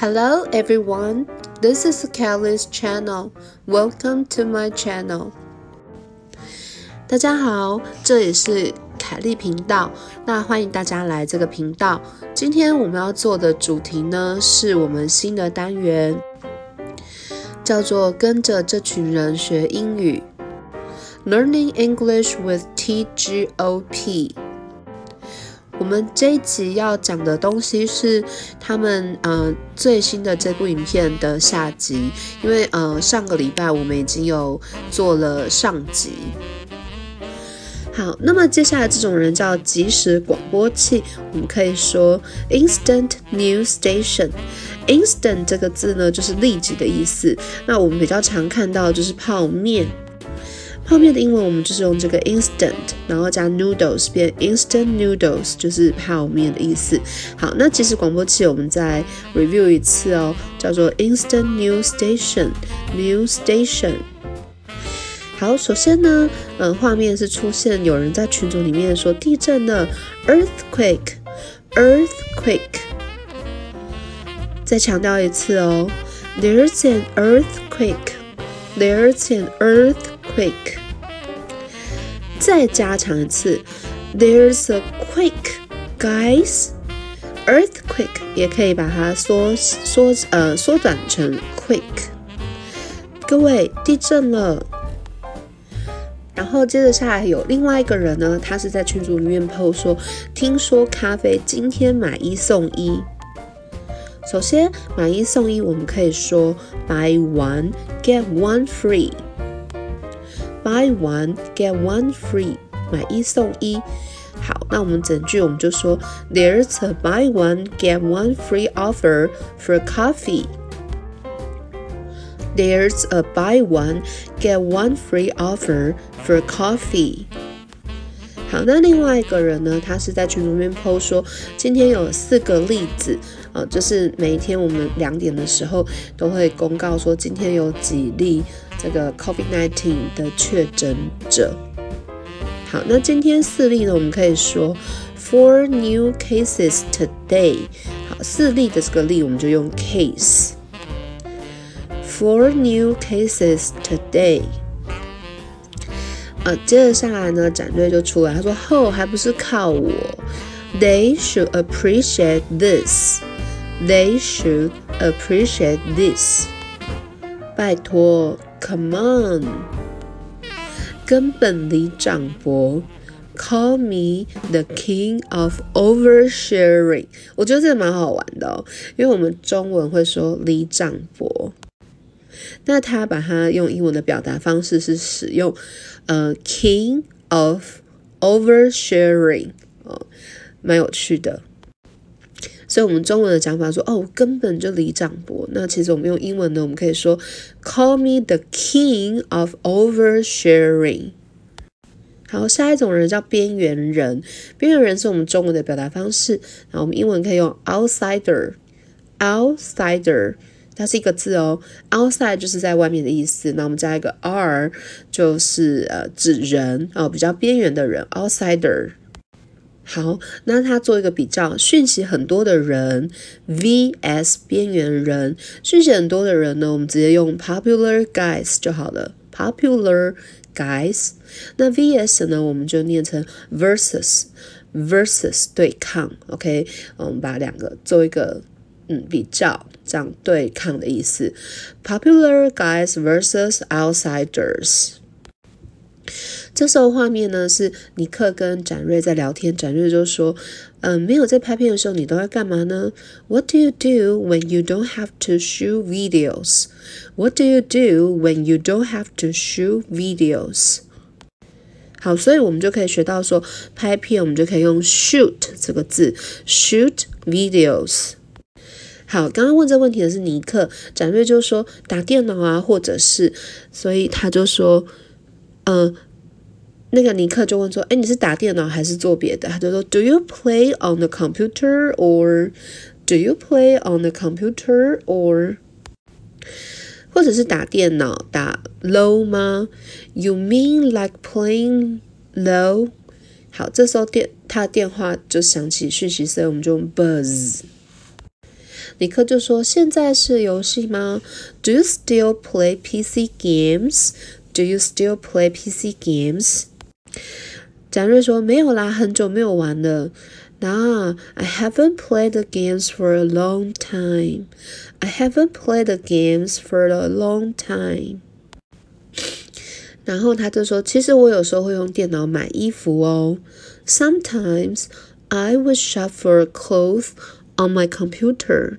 Hello everyone, this is Kelly's channel. Welcome to my channel. 大家好，这里是凯丽频道。那欢迎大家来这个频道。今天我们要做的主题呢，是我们新的单元，叫做跟着这群人学英语，Learning English with TGOP。我们这一集要讲的东西是他们呃最新的这部影片的下集，因为呃上个礼拜我们已经有做了上集。好，那么接下来这种人叫即时广播器，我们可以说 instant news station。instant 这个字呢就是立即的意思，那我们比较常看到就是泡面。泡面的英文我们就是用这个 instant，然后加 noodles 变 instant noodles，就是泡面的意思。好，那即时广播器我们再 review 一次哦，叫做 instant news station，news station。好，首先呢，嗯，画面是出现有人在群组里面说地震了，earthquake，earthquake。再强调一次哦，there's an earthquake，there's an earthquake。 再加长一次，There's a quake, guys. Earthquake 也可以把它缩缩呃缩短成 quake。各位，地震了。然后接着下来有另外一个人呢，他是在群组里面 post 说，听说咖啡今天买一送一。首先买一送一，我们可以说 buy one get one free。Buy one get one free，买一送一。好，那我们整句我们就说，There's a buy one get one free offer for coffee. There's a buy one get one free offer for coffee. 好，那另外一个人呢，他是在群里面 PO 说，今天有四个例子，呃，就是每一天我们两点的时候都会公告说，今天有几例。这个 COVID-19 的确诊者。好，那今天四例呢？我们可以说 four new cases today。好，四例的这个例我们就用 case。Four new cases today。呃，接着下来呢，展队就出来，他说：“后还不是靠我。They should appreciate this. They should appreciate this。拜托。” Come on，根本李长博，Call me the king of oversharing。我觉得这个蛮好玩的哦，因为我们中文会说李长博，那他把它用英文的表达方式是使用呃 king of oversharing 哦，蛮有趣的。所以，我们中文的讲法说，哦，根本就李长博。那其实我们用英文呢，我们可以说，Call me the king of oversharing。好，下一种人叫边缘人。边缘人是我们中文的表达方式，然后我们英文可以用 outsider。outsider，它是一个字哦，outside 就是在外面的意思。那我们加一个 r，就是呃指人哦，比较边缘的人，outsider。好，那他做一个比较，讯息很多的人 vs 边缘人。讯息很多的人呢，我们直接用 popular guys 就好了，popular guys。那 vs 呢，我们就念成 versus versus 对抗。OK，我们把两个做一个嗯比较，这样对抗的意思，popular guys versus outsiders。这时候画面呢是尼克跟展瑞在聊天，展瑞就说：“嗯，没有在拍片的时候，你都在干嘛呢？What do you do when you don't have to shoot videos? What do you do when you don't have to shoot videos？” 好，所以我们就可以学到说，拍片我们就可以用 shoot 这个字，shoot videos。好，刚刚问这问题的是尼克，展瑞就说打电脑啊，或者是，所以他就说，嗯。那个尼克就问说：“哎，你是打电脑还是做别的？”他就说：“Do you play on the computer or do you play on the computer or 或者是打电脑打 low 吗？You mean like playing low？好，这时候电他的电话就响起讯息声，我们就用 buzz。尼克就说：“现在是游戏吗？Do you still play PC games? Do you still play PC games？” 贾瑞说：“没有啦，很久没有玩了。” Nah, I haven't played the games for a long time. I haven't played the games for a long time. 然后他就说：“其实我有时候会用电脑买衣服哦。Sometimes I would shop for clothes on my computer.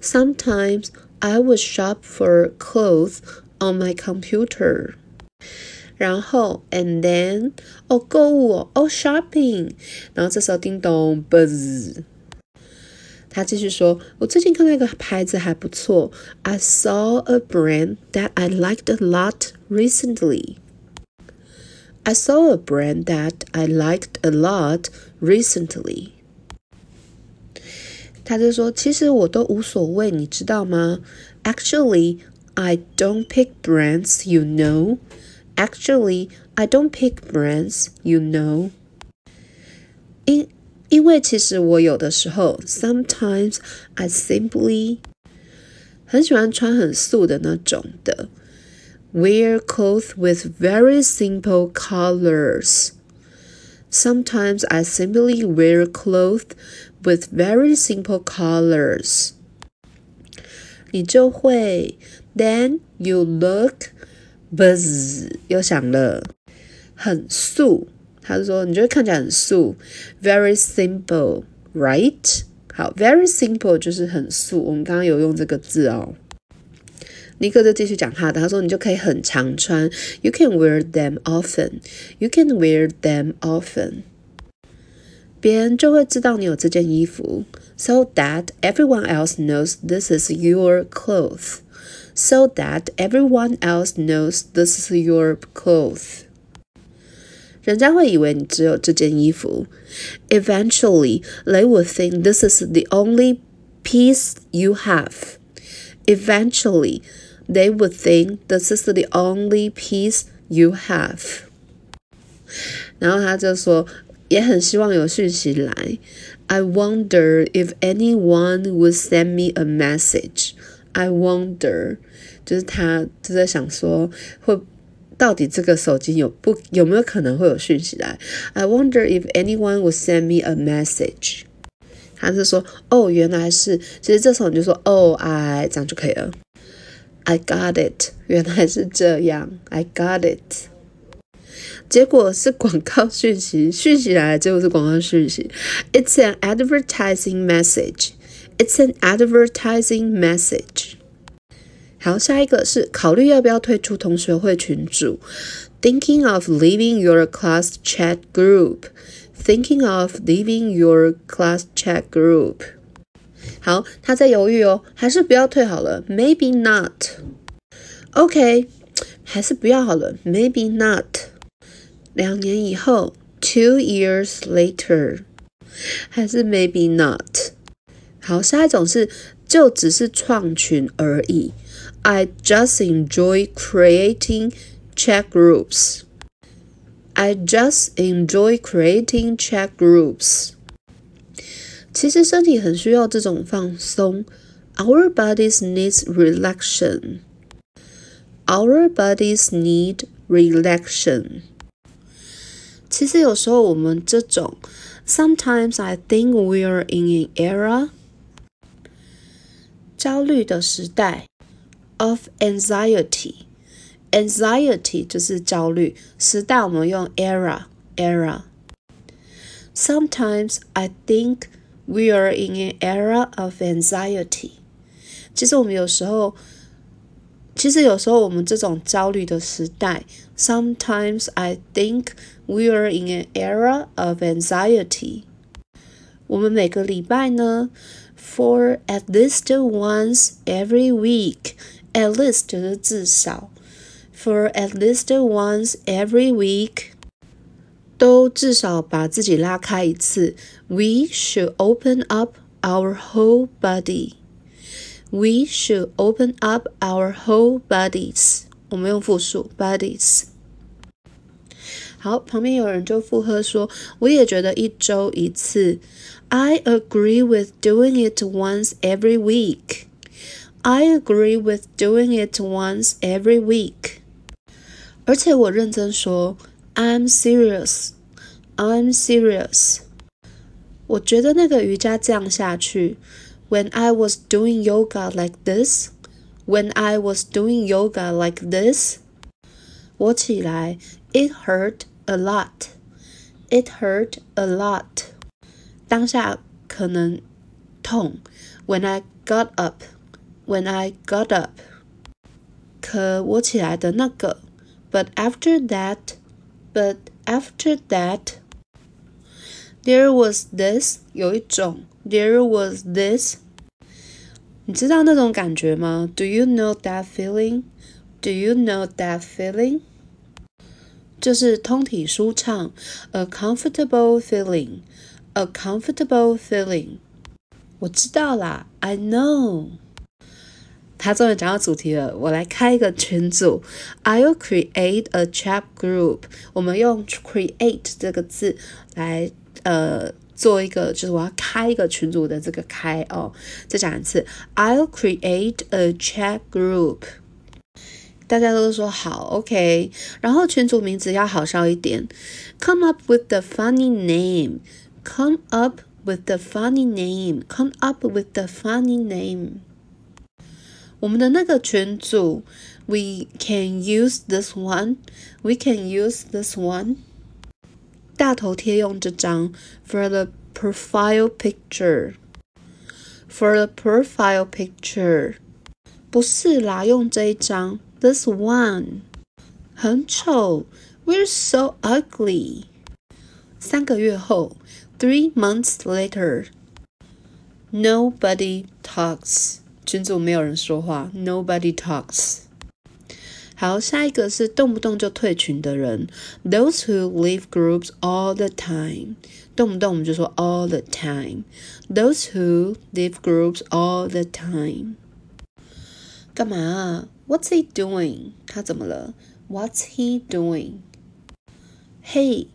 Sometimes I would shop for clothes on my computer. 然后，and then，哦，购物哦，哦，shopping。然后这时候叮咚，buzz。他继续说：“我最近看到一个牌子还不错。I saw a brand that I liked a lot recently. I saw a brand that I liked a lot recently.” 他就说：“其实我都无所谓，你知道吗？Actually, I don't pick brands, you know.” Actually, I don't pick brands, you know. 因因为其实我有的时候，sometimes I simply 很喜欢穿很素的那种的，wear clothes with very simple colors. Sometimes I simply wear clothes with very simple colors. 你就会，then you look buzz 又响了，很素。他说：“你觉得看起来很素，very simple, right？好，very simple 就是很素。我们刚刚有用这个字哦。”尼克就继续讲他的，他说：“你就可以很常穿，you can wear them often, you can wear them often。 别人就会知道你有这件衣服，so that everyone else knows this is your clothes。” so that everyone else knows this is your clothes. 人家会以为你只有这件衣服。Eventually, they will think this is the only piece you have. Eventually, they would think this is the only piece you have. 然后他就说， 也很希望有讯息来。I wonder if anyone would send me a message. I wonder，就是他就在想说，会到底这个手机有不有没有可能会有讯息来？I wonder if anyone would send me a message。他是说，哦，原来是，其实这时候你就说，哦，I 这样就可以了。I got it，原来是这样，I got it。结果是广告讯息，讯息来了，结果是广告讯息。It's an advertising message。It's an advertising message. 好，下一个是考虑要不要退出同学会群组。Thinking of leaving your class chat group. Thinking of leaving your class chat group. 好，他在犹豫哦，还是不要退好了。Maybe not. OK，还是不要好了。Maybe not. 两年以后，two years later，还是 maybe not。好，下一种是就只是创群而已。I just enjoy creating chat groups. I just enjoy creating chat groups. 其实身体很需要这种放松。Our bodies needs relaxation. Our bodies need relaxation. 其实有时候我们这种，Sometimes I think we are in an era 焦虑的时代，of anxiety，anxiety 就是焦虑。时代我们用 era，era。Sometimes I think we are in an era of anxiety。其实我们有时候， 其实有时候我们这种焦虑的时代，Sometimes I think we are in an era of anxiety。我们每个礼拜呢？for at least once every week. At least 就是至少，for at least once every week，都至少把自己拉开一次。We should open up our whole body. We should open up our whole bodies. 我们用复数 bodies。好，旁边有人就附和说：“我也觉得一周一次 I agree with doing it once every week. I agree with doing it once every week. 而且我认真说，I'm serious. I'm serious. 我觉得那个瑜伽这样下去 ，When I was doing yoga like this, when I was doing yoga like this，我起来，it hurt a lot. It hurt a lot. 当下可能痛。When I got up, when I got up. 可我起来的那个，but after that, but after that, there was this 有一种 ，there was this。你知道那种感觉吗？Do you know that feeling? Do you know that feeling? 就是通体舒畅，a comfortable feeling，a comfortable feeling。我知道啦，I know。他终于讲到主题了，我来开一个群组，I'll create a chat group。我们用 create 这个字来呃 做一个，就是我要开一个群组的这个开哦。再讲一次，I'll create a chat group。大家都说好，OK。然后群组名字要好笑一点，Come up with the funny name. Come up with the funny name. Come up with the funny name. 我们的那个群组，We can use this one. We can use this one. 大头贴用这张，for the profile picture. For the profile picture. 不是啦，用这一张。this one 很丑，We're so ugly。三个月后，three months later，nobody talks。群组没有人说话，nobody talks。 好，下一个是动不动就退群的人，those who leave groups all the time。动不动我们就说 all the time。those who leave groups all the time。干嘛啊？What's he doing？他怎么了？What's he doing? Hey，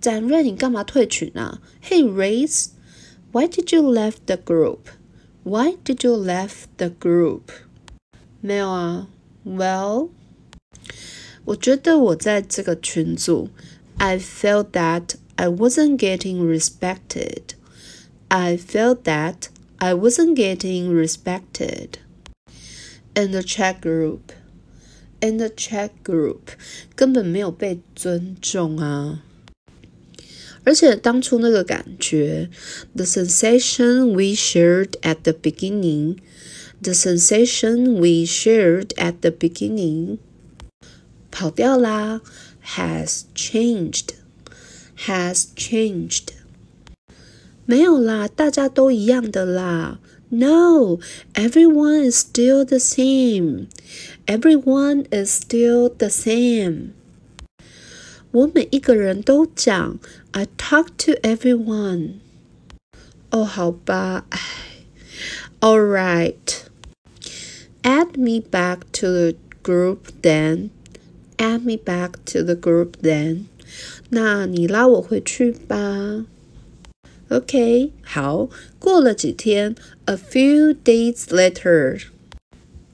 展瑞，你干嘛退群啊？Hey Race，Why did you left the group？Why did you left the group？没有啊。Well， 我觉得我在这个群组，I felt that I wasn't getting respected. I felt that I wasn't getting respected in the chat group. In the chat group，根本没有被尊重啊！而且当初那个感觉，the sensation we shared at the beginning，the sensation we shared at the beginning， 跑掉啦，has changed，has changed，没有啦，大家都一样的啦。no, everyone is still the same. Everyone is still the same. 我每一个人都讲，I talk to everyone. 哦，好吧，唉，All right. Add me back to the group then. Add me back to the group then. 那你拉我回去吧。OK，好，过了几天，a few days later，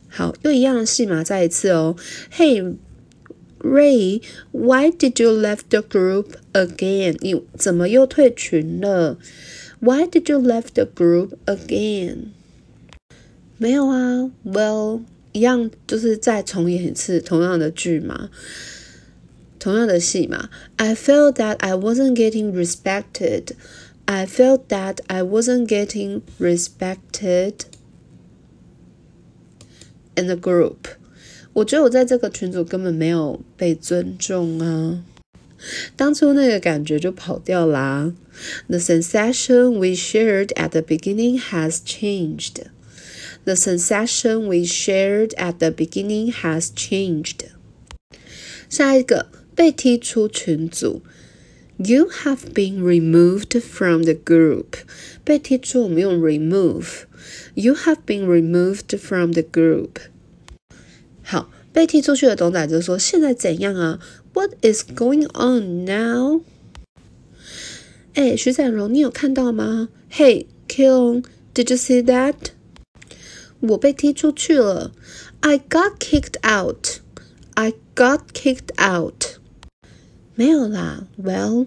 好，又一样的戏码，再一次哦。Hey Ray，why did you left the group again？你怎么又退群了？Why did you left the group again？没有啊，Well， 一样就是再重演一次同样的剧嘛，同样的戏嘛。I felt that I wasn't getting respected。I felt that I wasn't getting respected in the group。我觉得我在这个群组根本没有被尊重啊！当初那个感觉就跑掉啦。The sensation we shared at the beginning has changed. The sensation we shared at the beginning has changed. 下一个被踢出群组。you have been removed from the group. 被踢出，我们用 remove. You have been removed from the group. 好，被踢出去的董仔就说：“现在怎样啊？What is going on now？” 哎，徐展荣，你有看到吗 Hey, Keon, did you see that? 我被踢出去了。I got kicked out. I got kicked out. 没有啦。Well，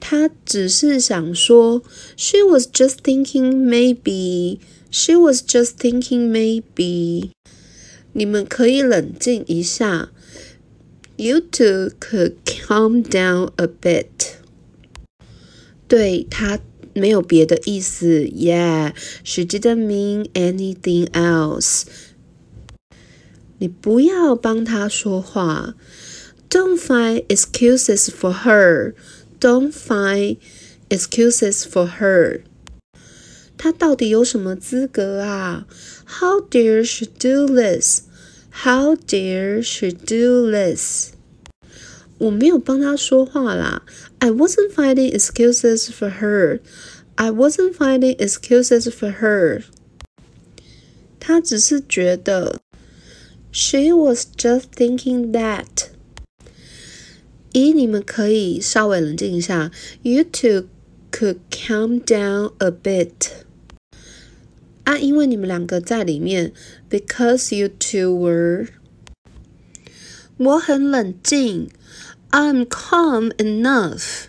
他只是想说，She was just thinking maybe. She was just thinking maybe. 你们可以冷静一下。You two could calm down a bit. 对他 没有别的意思。Yeah, she didn't mean anything else. 你不要帮他说话。Don't find excuses for her. Don't find excuses for her. 她到底有什么资格啊？How dare she do this? How dare she do this? 我没有帮她说话啦。I wasn't finding excuses for her. I wasn't finding excuses for her. 她只是觉得。She was just thinking that. 一，你们可以稍微冷静一下。You two could calm down a bit. 啊，因为你们两个在里面，because you two were。我很冷静 ，I'm calm enough。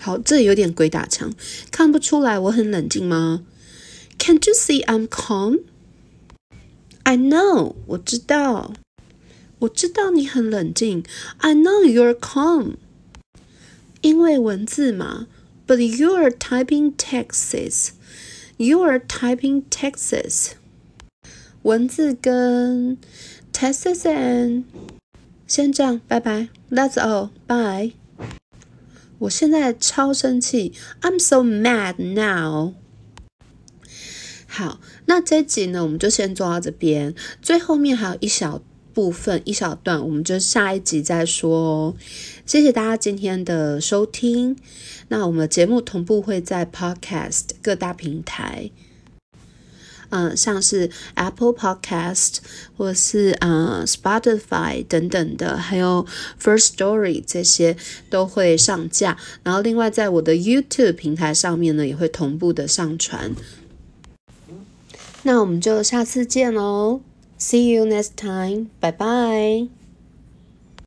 好，这有点鬼打墙，看不出来我很冷静吗？Can't you see I'm calm? I know，我知道，我知道你很冷静。I know you're calm，因为文字嘛。But you're typing texts. You're typing texts. 文字跟 texts and 先这样，拜拜。That's all. Bye. 我现在超生气。I'm so mad now. 好，那这集呢，我们就先做到这边。最后面还有一小部分、一小段，我们就下一集再说哦。谢谢大家今天的收听。那我们节目同步会在 Podcast 各大平台，嗯，像是 Apple Podcast 或是呃 Spotify 等等的，还有 First Story 这些都会上架。然后另外在我的 YouTube 平台上面呢，也会同步的上传。那我们就下次见喽，See you next time，拜拜。